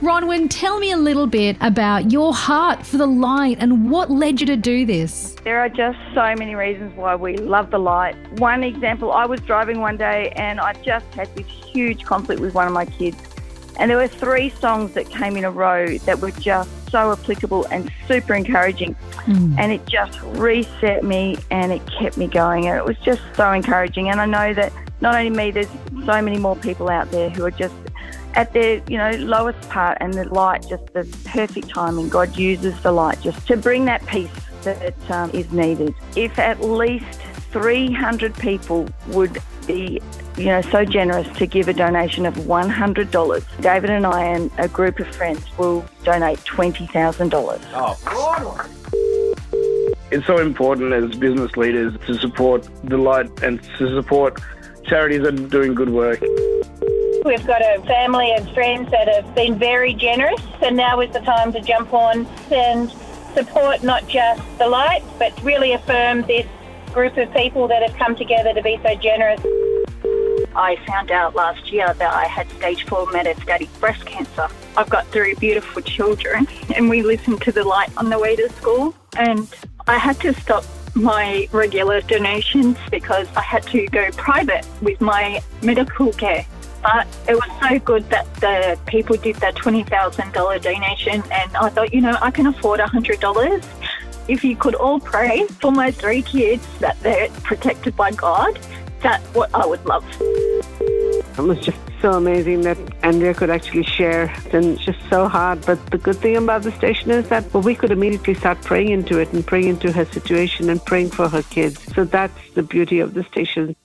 Bronwyn, tell me a little bit about your heart for the light and what led you to do this. There are just so many reasons why we love the light. One example, I was driving one day and I just had this huge conflict with one of my kids. And there were three songs that came in a row that were just so applicable and super encouraging. Mm. And it just reset me and it kept me going. And it was just so encouraging. And I know that not only me, there's so many more people out there who are just at their you know lowest part and the light just the perfect timing god uses the light just to bring that peace that um, is needed. If at least 300 people would be you know so generous to give a donation of $100 david and i and a group of friends will donate $20000 oh it's so important as business leaders to support the light and to support charities that are doing good work We've got a family and friends that have been very generous, and now is the time to jump on and support not just the light, but really affirm this group of people that have come together to be so generous. I found out last year that I had stage four metastatic breast cancer. I've got three beautiful children, and we listened to the light on the way to school, and I had to stop my regular donations because I had to go private with my medical care. But it was so good that the people did that $20,000 donation, and I thought, you know, I can afford $100. If you could all pray for my three kids that they're protected by God, that's what I would love. It was just so amazing that Andrea could actually share. And it's just so hard. But the good thing about the station is that well, we could immediately start praying into it and praying into her situation and praying for her kids. So that's the beauty of the station.